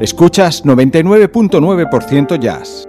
Escuchas 99.9% jazz.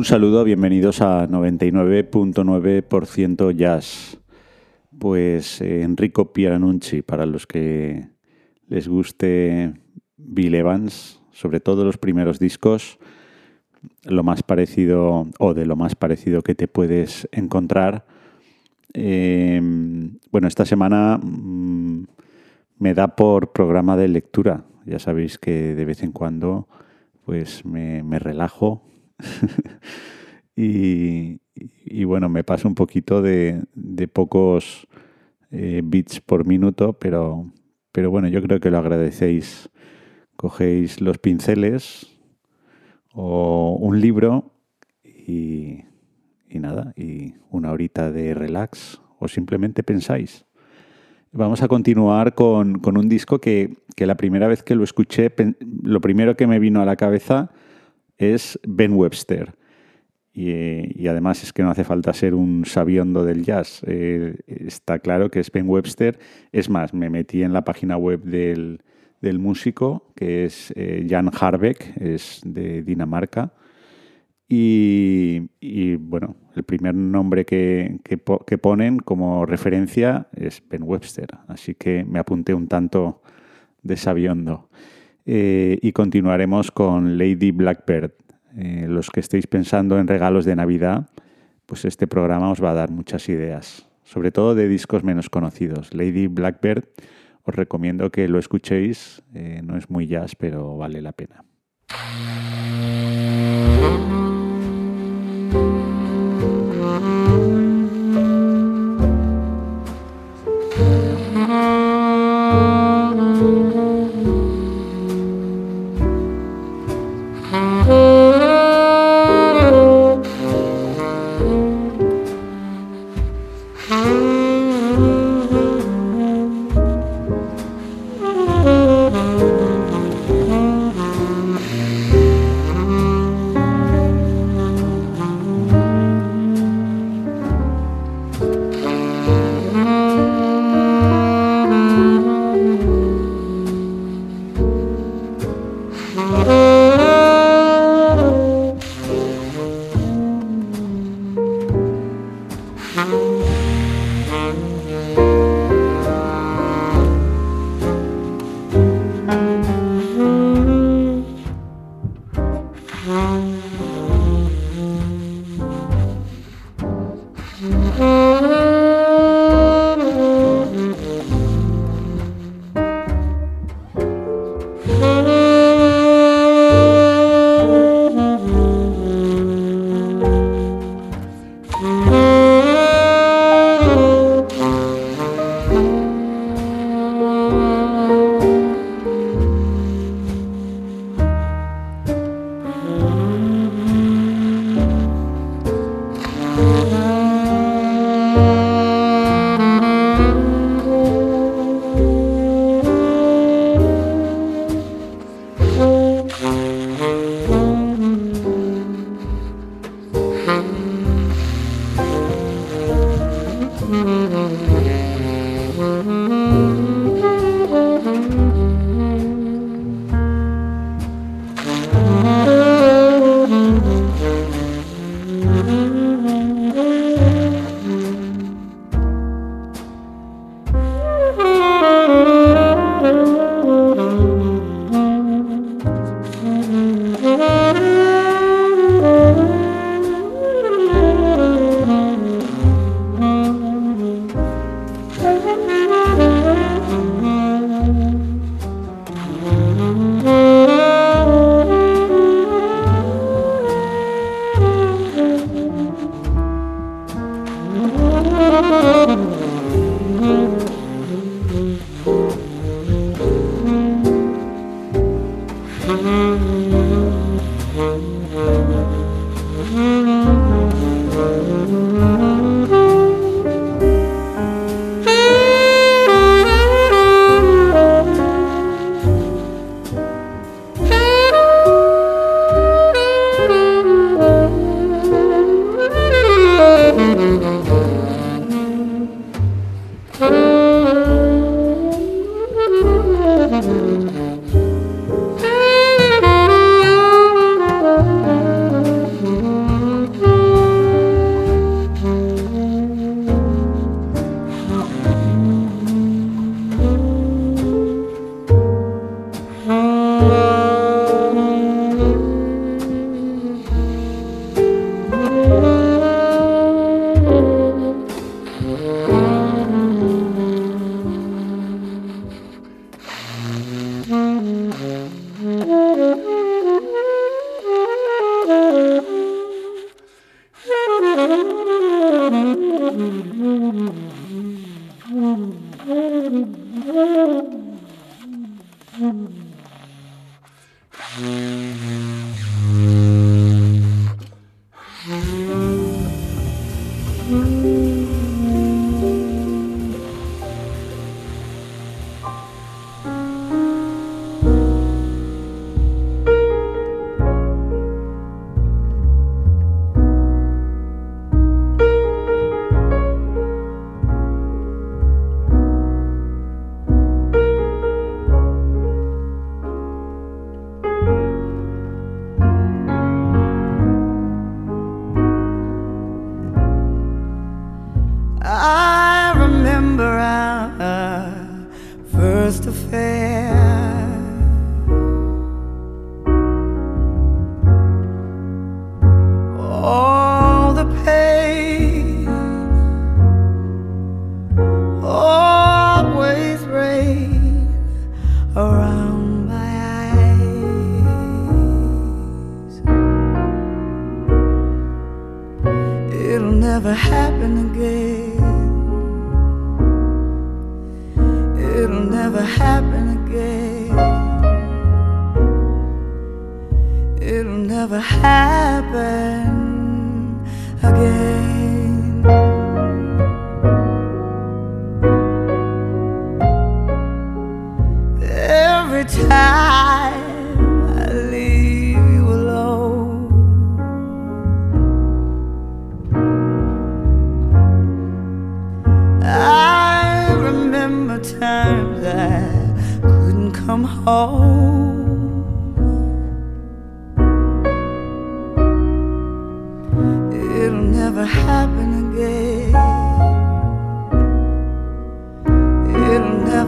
Un saludo, bienvenidos a 99.9% Jazz. Pues eh, Enrico Pieranunci, para los que les guste Bill Evans, sobre todo los primeros discos, lo más parecido o de lo más parecido que te puedes encontrar. Eh, bueno, esta semana mm, me da por programa de lectura. Ya sabéis que de vez en cuando pues me relajo y, bueno, me paso un poquito de, pocos eh, bits por minuto, pero, pero bueno, yo creo que lo agradecéis. Cogéis los pinceles o un libro y, nada, y una horita de relax o simplemente pensáis. Vamos a continuar con, con un disco que, que, la primera vez que lo escuché, lo primero que me vino a la cabeza es Ben Webster. Y, además es que no hace falta ser un sabiondo del jazz. Eh, está claro que es Ben Webster. Es más, me metí en la página web del, músico, que es eh, Jan Harbeck, es de Dinamarca. Y, bueno, el primer nombre que, que, ponen como referencia es Ben Webster. Así que me apunté un tanto de sabiondo. Eh, y continuaremos con Lady Blackbird. Eh, los que estéis pensando en regalos de Navidad, pues este programa os va a dar muchas ideas, sobre todo de discos menos conocidos. Lady Blackbird, os recomiendo que lo escuchéis, eh, no es muy jazz, pero vale la pena.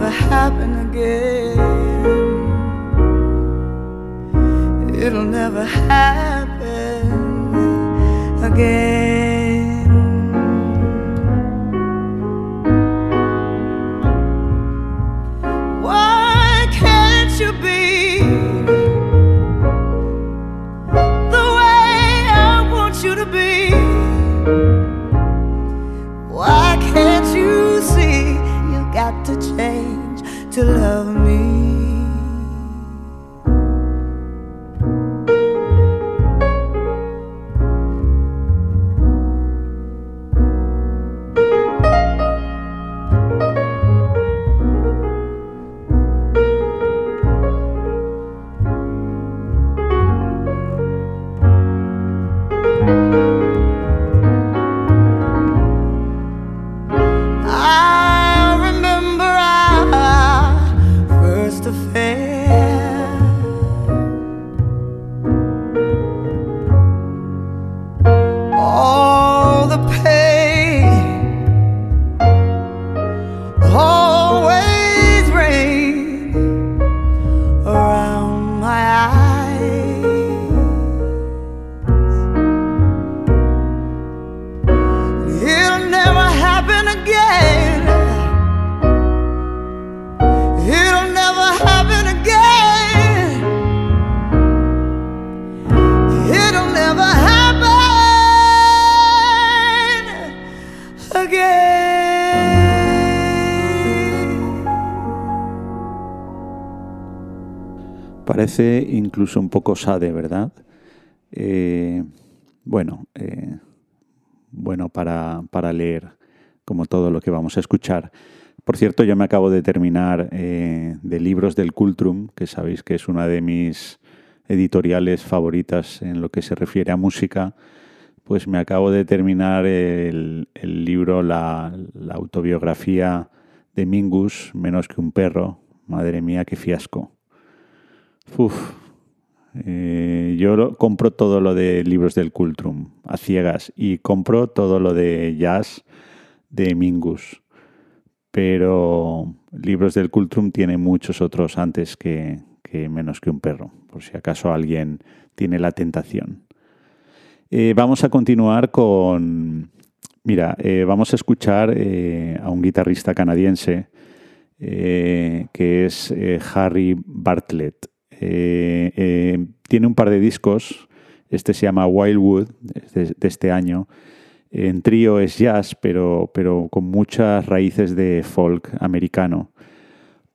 never happen again. It'll never happen again. Incluso un poco sade, ¿verdad? Eh, bueno, eh, bueno para, para, leer, como todo lo que vamos a escuchar. Por cierto, yo me acabo de terminar eh, de Libros del Cultrum, que sabéis que es una de mis editoriales favoritas en lo que se refiere a música. Pues me acabo de terminar el, libro, la, la autobiografía de Mingus, Menos que un perro. Madre mía, qué fiasco. Uf, eh, yo compro todo lo de libros del Cultrum a ciegas y compro todo lo de jazz de Mingus. Pero libros del Cultrum tiene muchos otros antes que, menos que un perro, por si acaso alguien tiene la tentación. Eh, vamos a continuar con... Mira, eh, vamos a escuchar a un guitarrista canadiense que es Harry Bartlett. Eh, eh, tiene un par de discos. Este se llama Wildwood, de, este año. En trío es jazz, pero, pero con muchas raíces de folk americano.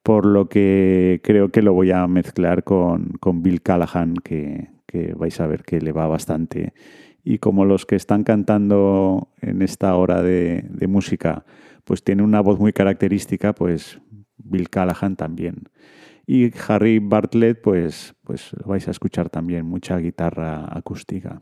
Por lo que creo que lo voy a mezclar con, Bill Callahan, que, vais a ver que le va bastante. Y como los que están cantando en esta hora de, de música, pues tiene una voz muy característica, pues Bill Callahan también. Y Harry Bartlett, pues, pues lo vais a escuchar también, mucha guitarra acústica.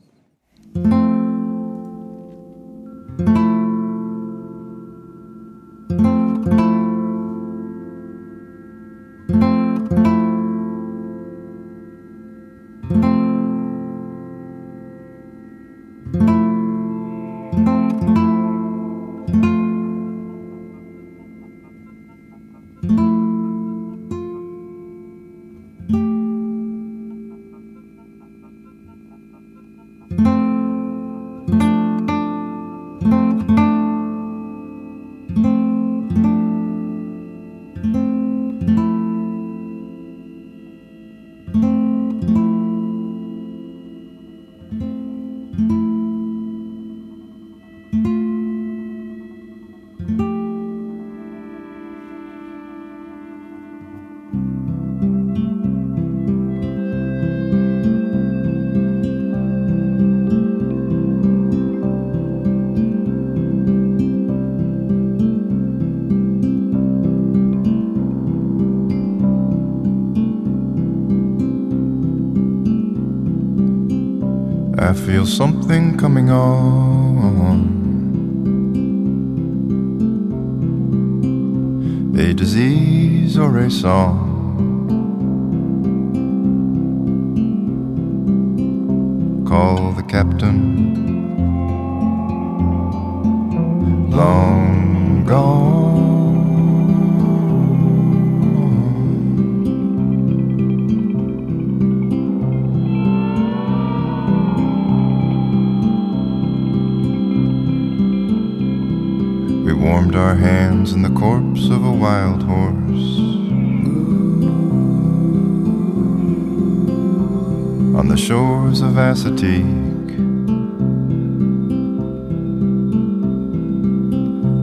feel something coming on. A disease or a song.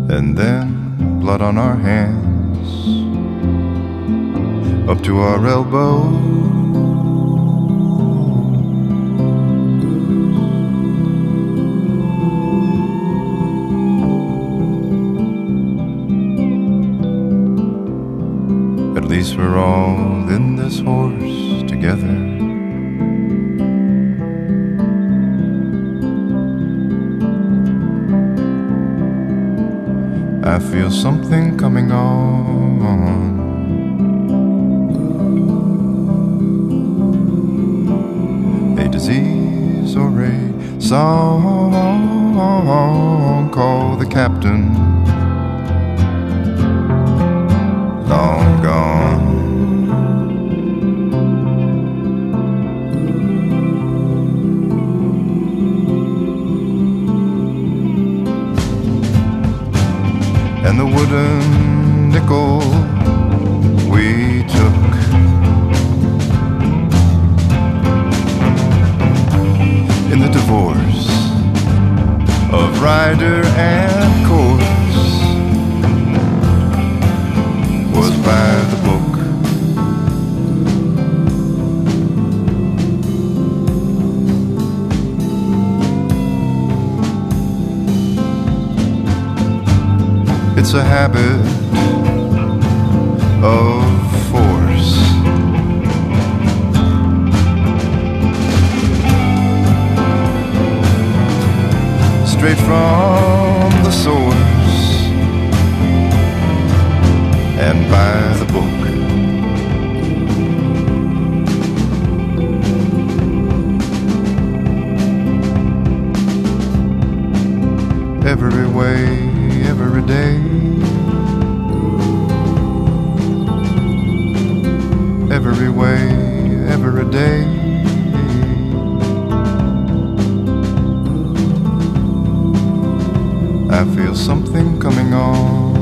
And then blood on our hands, up to our elbows. song. called the captain every way, every day. I feel something coming on.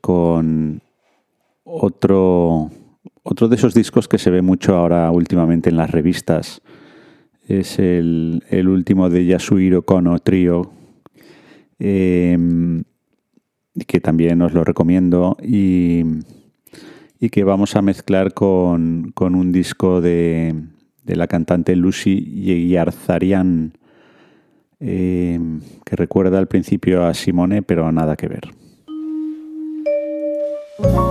Con otro, otro de esos discos que se ve mucho ahora últimamente en las revistas. Es el, último de Yasuhiro Kono Trio, em, que también os lo recomiendo y, que vamos a mezclar con, un disco de, de la cantante Lucy Yeyarzarian, em, que recuerda al principio a Simone, pero nada que ver. Thank you.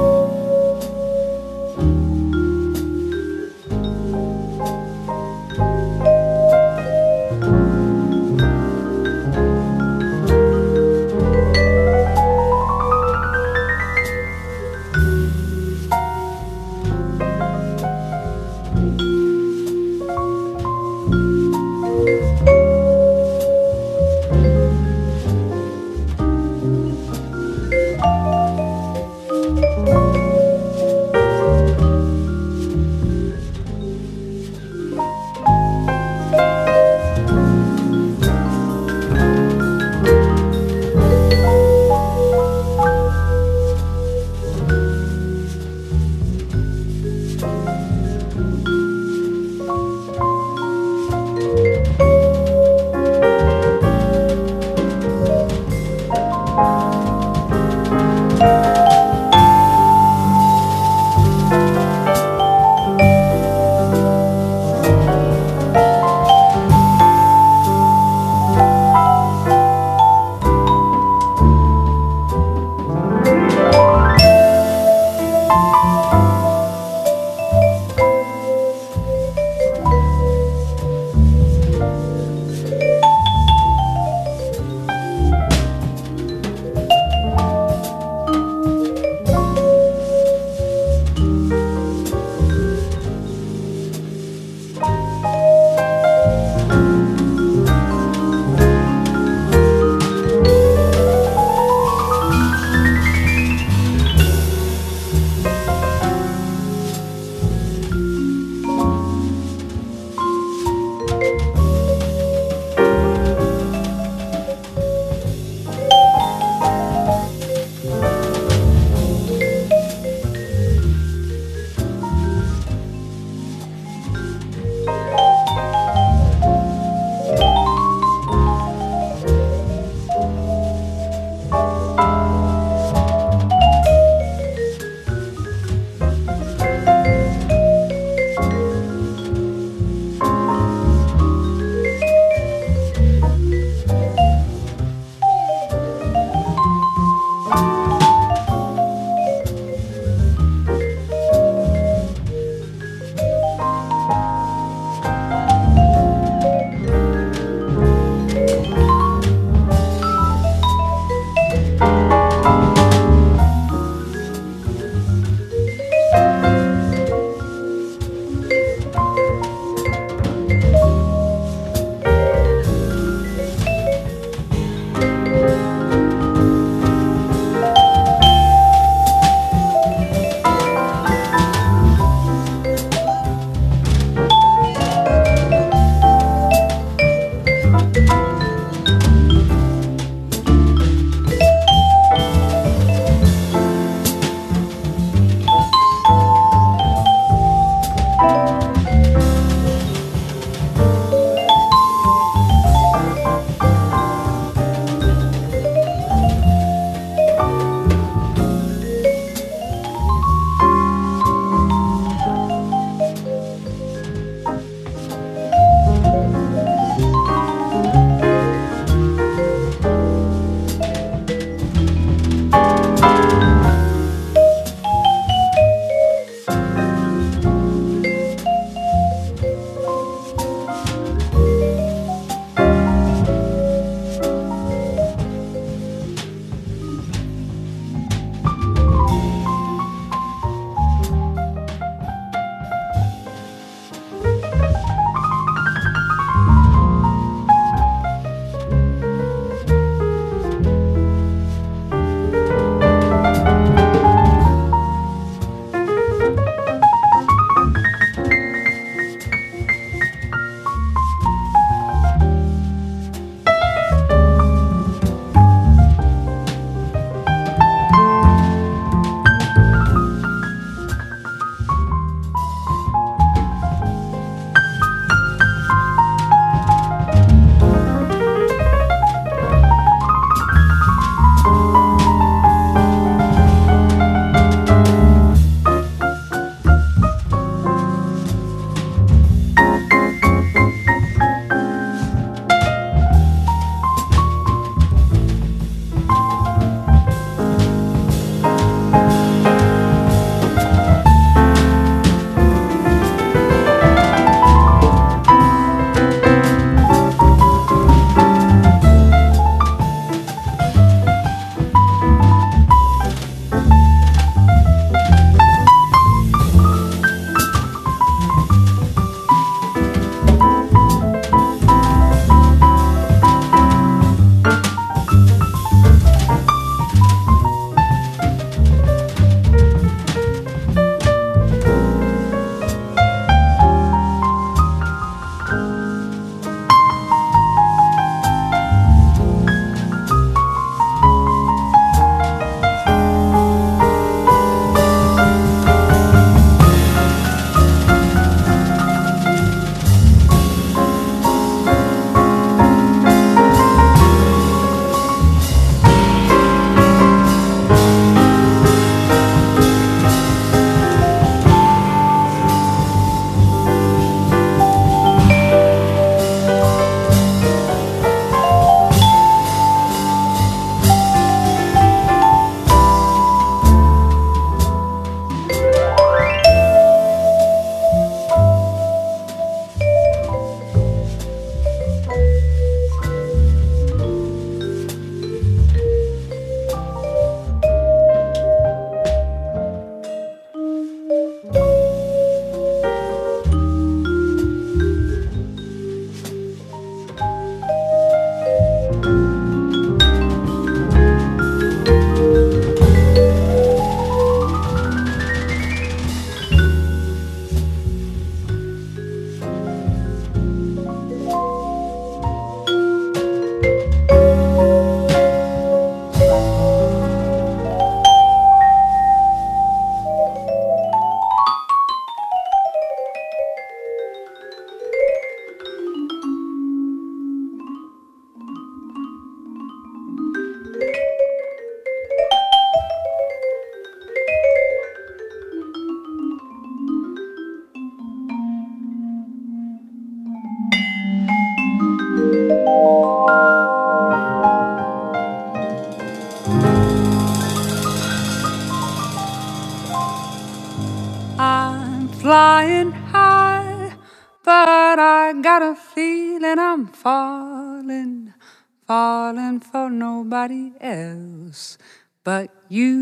For nobody else but you.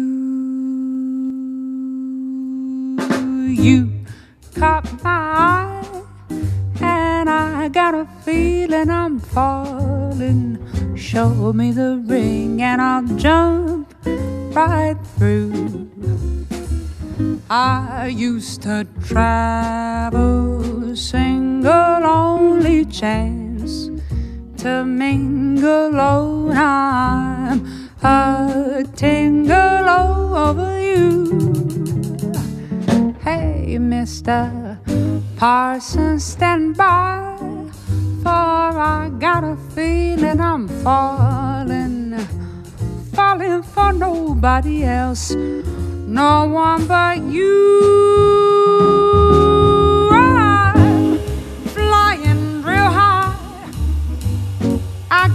You caught my eye, and I got a feeling I'm falling. Show me the ring, and I'll jump right through. I used to travel single, only chance to mingle. Oh, I'm a tingle over you. Hey, Mr. Parsons, stand by, for I got a feeling I'm falling, falling for nobody else no one but you.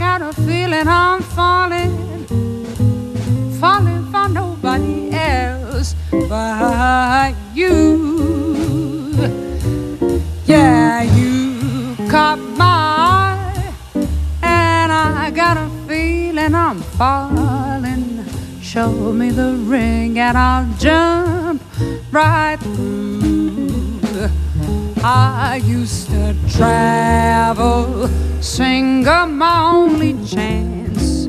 Got a feeling I'm falling, falling for nobody else but you. Yeah, you caught my eye, and I got a feeling I'm falling. Show me the ring and I'll jump right through. I used to travel, single, my only chance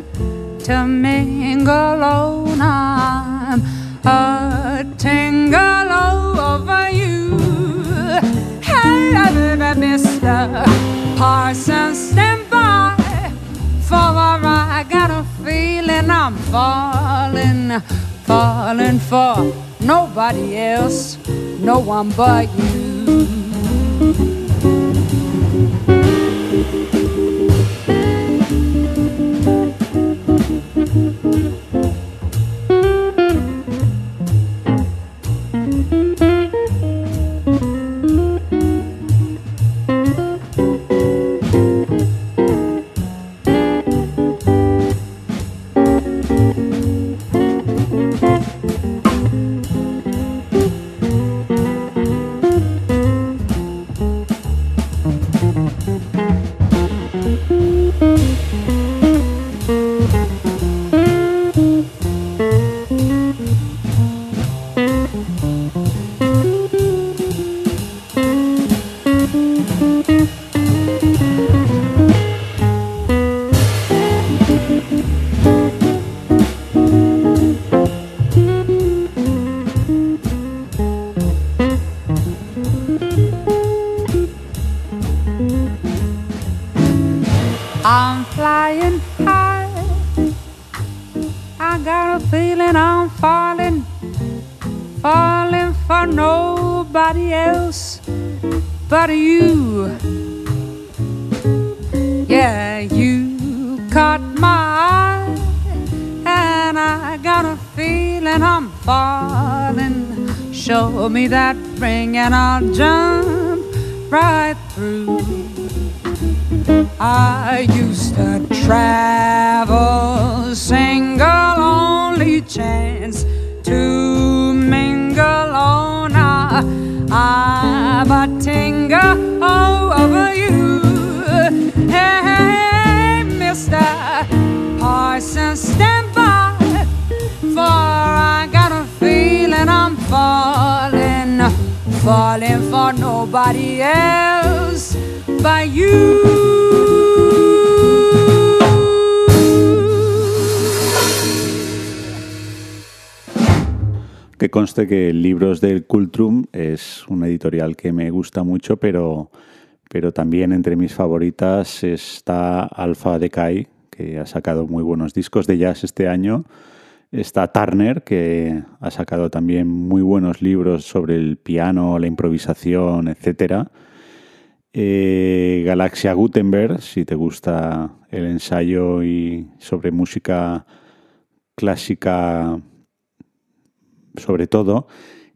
to mingle. Oh, I'm a tingle over you. Hey, Mr. Parsons, stand by for I got a feeling I'm falling, falling for nobody else, no one but you. Thank you. Que me gusta mucho, pero, pero también entre mis favoritas está Alpha Decay, que ha sacado muy buenos discos de jazz este año. Está Turner, que ha sacado también muy buenos libros sobre el piano, la improvisación, etc. Eh, Galaxia Gutenberg, si te gusta el ensayo y sobre música clásica sobre todo,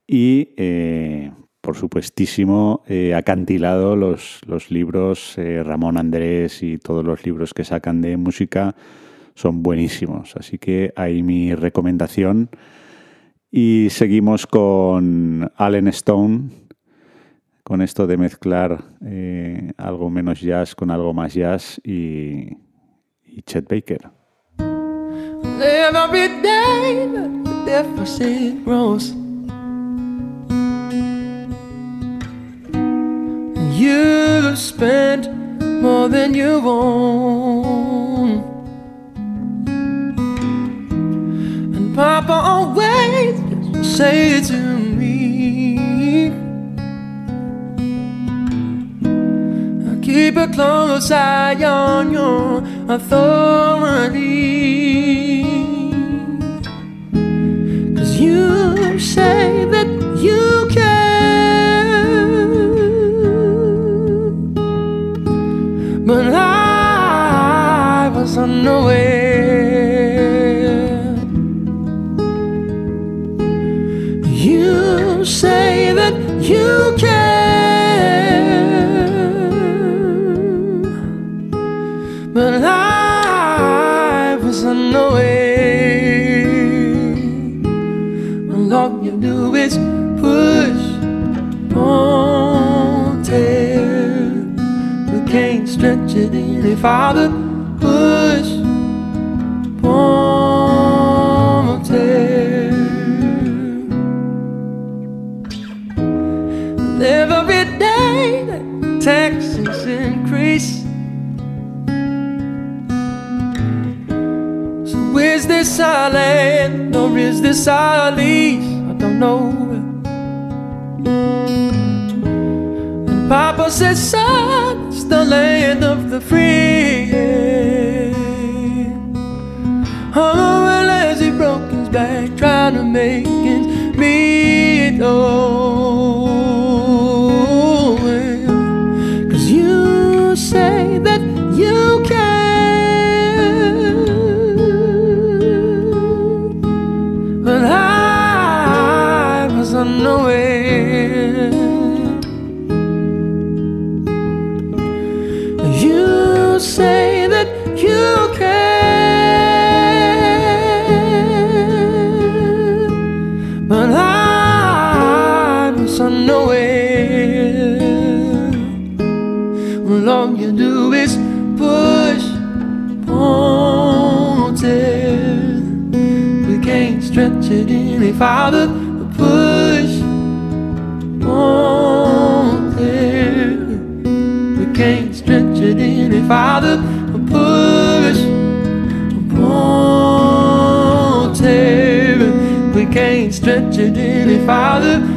y eh, por supuestísimo eh, acantilado los, los libros eh, Ramón Andrés y todos los libros que sacan de música son buenísimos. Así que ahí mi recomendación. Y seguimos con Allen Stone, con esto de mezclar eh, algo menos jazz con algo más jazz y, y Chet Baker. You spend more than you own. And Papa always say to me, I Keep a close eye on your authority. Cause you say that you can. Was unaware. You say that you can. But I was unaware. And all you do is push, pull, tear. We can't stretch it any farther. This? I don't know. And Papa says, son, it's the land of the free. Oh, well, as he broke his back trying to make ends meet. Oh, if I look the push won't clear We can't stretch it any farther. I push won't tear We can't stretch it any farther. I look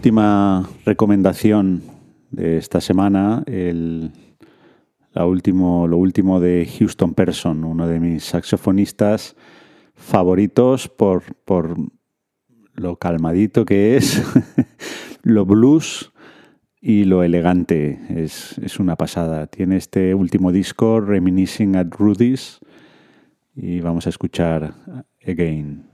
última recomendación de esta semana, el, la último, lo último de Houston Person, uno de mis saxofonistas favoritos por, por lo calmadito que es, lo blues y lo elegante. Es, es, una pasada. Tiene este último disco, Reminiscing at Rudy's, y vamos a escuchar Again.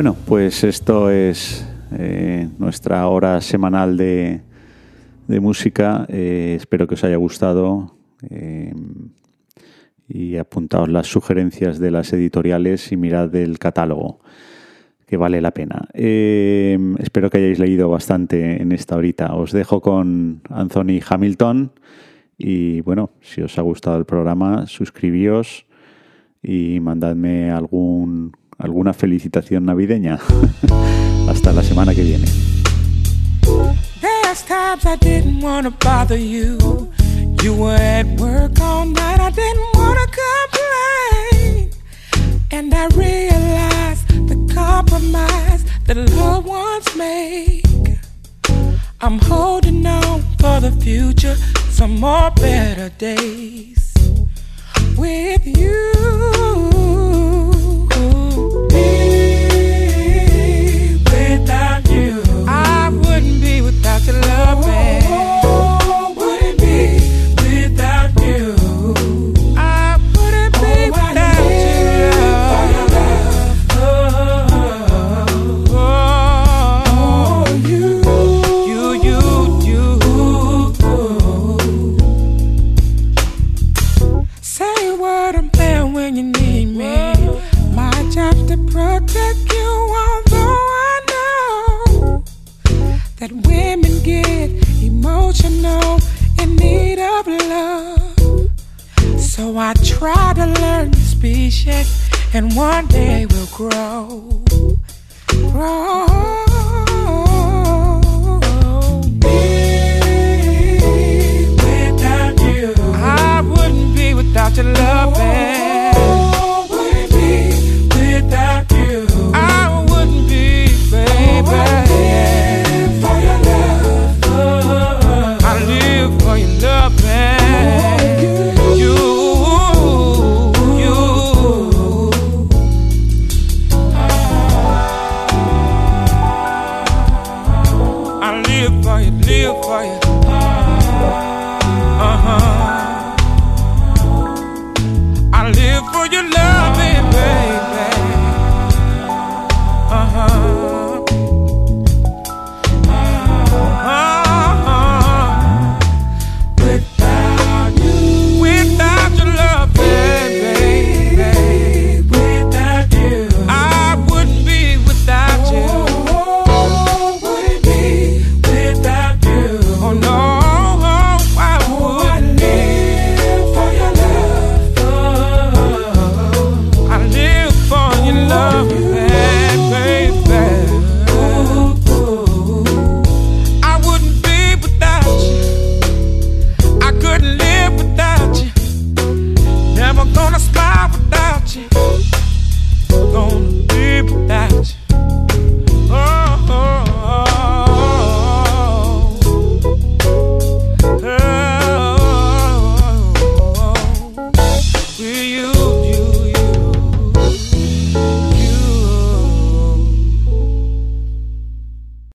Bueno, pues esto es eh, nuestra hora semanal de, de música. Eh, espero que os haya gustado eh, y apuntaos las sugerencias de las editoriales y mirad el catálogo, que vale la pena. Espero que hayáis leído bastante en esta horita. Os dejo con Anthony Hamilton y bueno, si os ha gustado el programa, suscribíos y mandadme algún, alguna felicitación navideña. Hasta la semana que viene. There's times I didn't want to bother you. You were at work all night, I didn't want to complain. And I realized the compromise that loved ones make. I'm holding on for the future, some more better days with you. Emotional in need of love. So I try to learn to speak, and one day we'll grow. Grow. Without you, I wouldn't be without your love, babe.